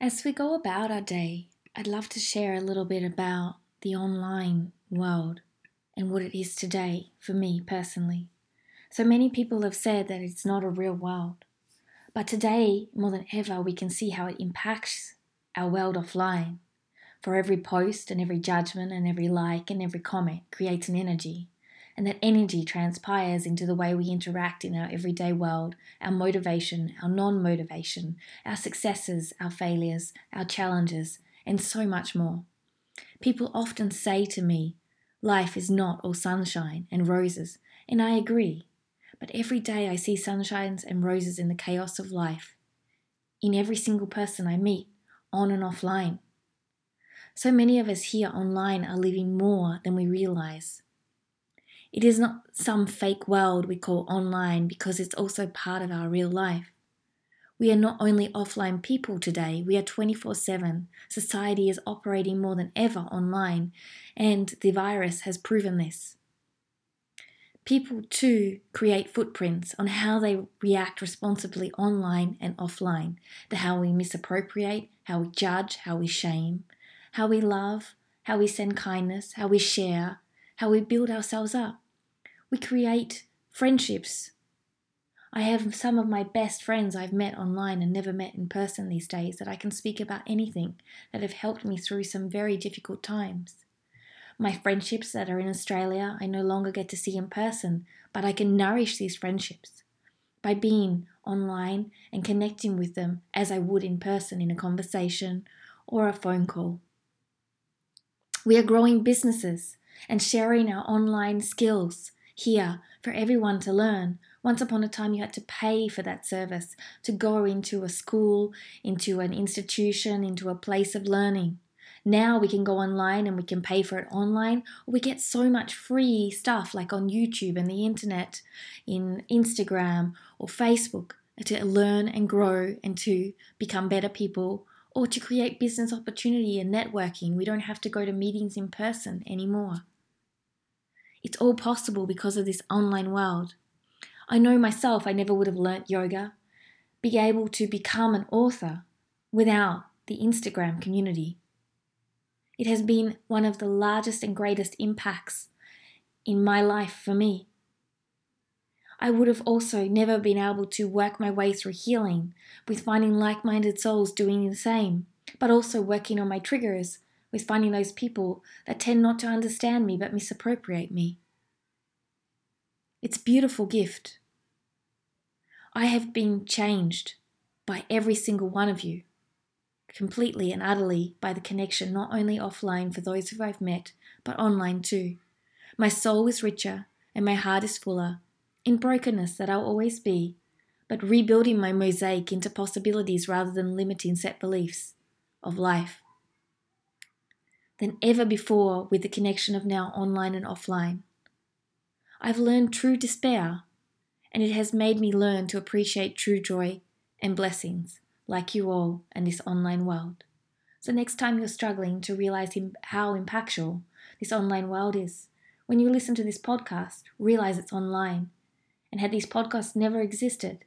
As we go about our day, I'd love to share a little bit about the online world and what it is today for me personally. So many people have said that it's not a real world. But today, more than ever, we can see how it impacts our world offline. For every post and every judgment and every like and every comment creates an energy and that energy transpires into the way we interact in our everyday world, our motivation, our non motivation, our successes, our failures, our challenges, and so much more. People often say to me, Life is not all sunshine and roses, and I agree. But every day I see sunshines and roses in the chaos of life, in every single person I meet, on and offline. So many of us here online are living more than we realize. It is not some fake world we call online because it's also part of our real life. We are not only offline people today, we are 24 7. Society is operating more than ever online, and the virus has proven this. People too create footprints on how they react responsibly online and offline, the how we misappropriate, how we judge, how we shame, how we love, how we send kindness, how we share, how we build ourselves up. We create friendships. I have some of my best friends I've met online and never met in person these days that I can speak about anything that have helped me through some very difficult times. My friendships that are in Australia, I no longer get to see in person, but I can nourish these friendships by being online and connecting with them as I would in person in a conversation or a phone call. We are growing businesses and sharing our online skills here for everyone to learn. Once upon a time, you had to pay for that service to go into a school, into an institution, into a place of learning. Now we can go online and we can pay for it online, we get so much free stuff like on YouTube and the internet, in Instagram or Facebook to learn and grow and to become better people or to create business opportunity and networking. We don't have to go to meetings in person anymore. It's all possible because of this online world. I know myself I never would have learnt yoga, be able to become an author without the Instagram community. It has been one of the largest and greatest impacts in my life for me. I would have also never been able to work my way through healing with finding like minded souls doing the same, but also working on my triggers with finding those people that tend not to understand me but misappropriate me. It's beautiful gift. I have been changed by every single one of you, completely and utterly by the connection not only offline for those who I've met, but online too. My soul is richer and my heart is fuller, in brokenness that I'll always be, but rebuilding my mosaic into possibilities rather than limiting set beliefs of life than ever before with the connection of now online and offline. I've learned true despair, and it has made me learn to appreciate true joy and blessings like you all and this online world. So, next time you're struggling to realize how impactful this online world is, when you listen to this podcast, realize it's online. And had these podcasts never existed,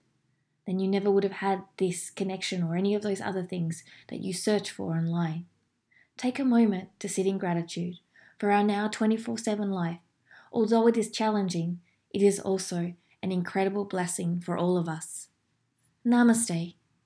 then you never would have had this connection or any of those other things that you search for online. Take a moment to sit in gratitude for our now 24 7 life. Although it is challenging, it is also an incredible blessing for all of us. Namaste.